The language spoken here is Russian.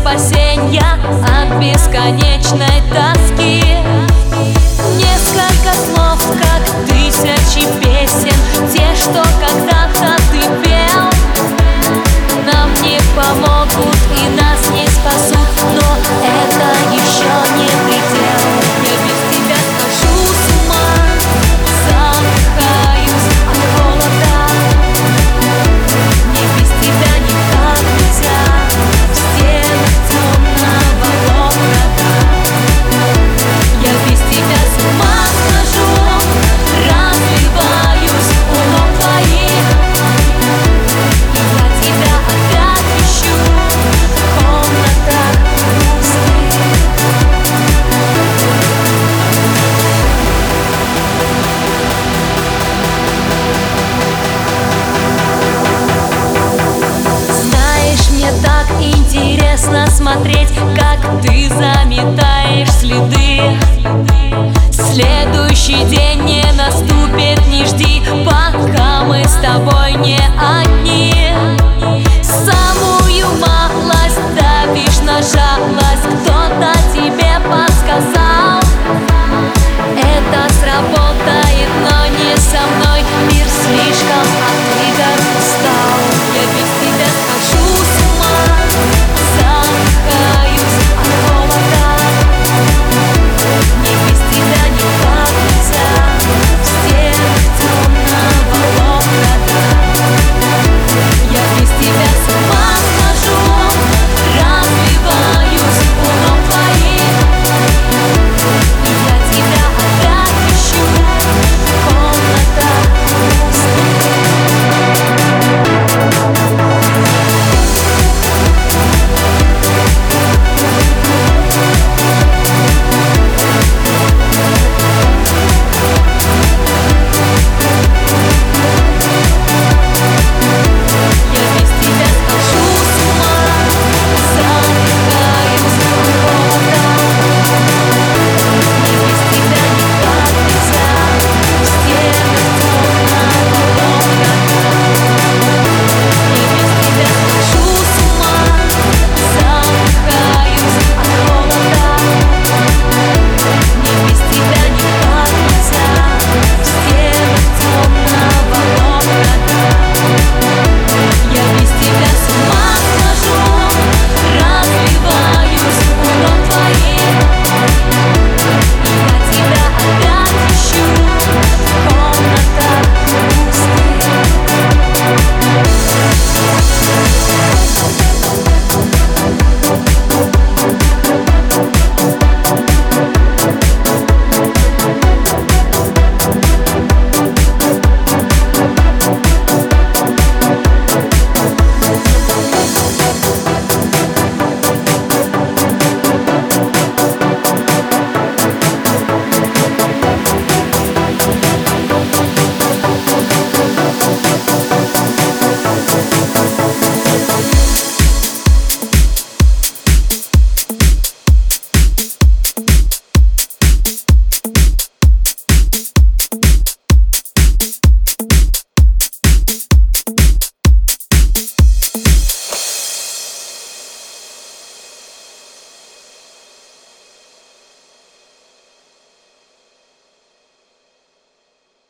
вроде спасения От бесконечной тоски смотреть, как ты заметаешь следы. Следующий день не наступит, не жди, пока мы с тобой не одни.